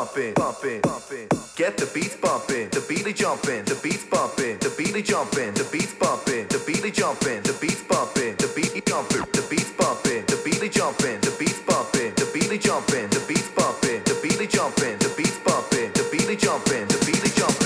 bumping, bumping, bumping. Get the beats bumping, the beat jumping, the beats bumping, the beat jumping, the beats bumping, the beat jumping, the beats bumping, the beat jumping, the beats bumping, the beat jumping, the beats bumping, the beat jumping, the beats bumping, the beat jumping, the beats bumping, the beat jumping, the beat jumping.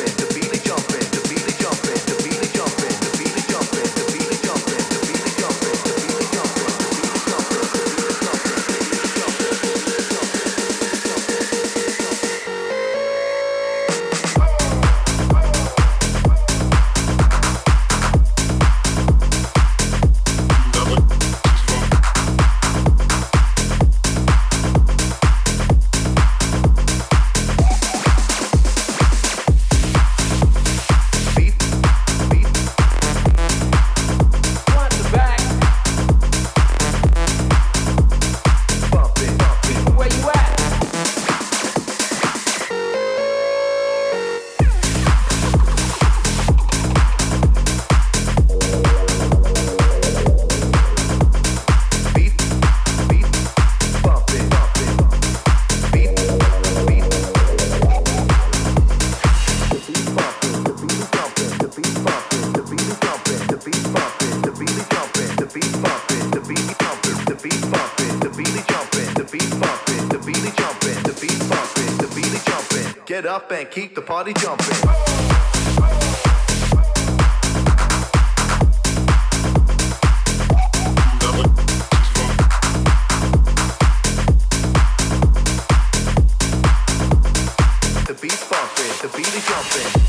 keep the party jumping. The beat's bumping, the beat is jumping.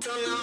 Don't know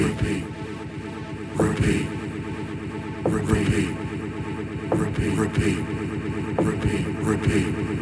repeat, repeat.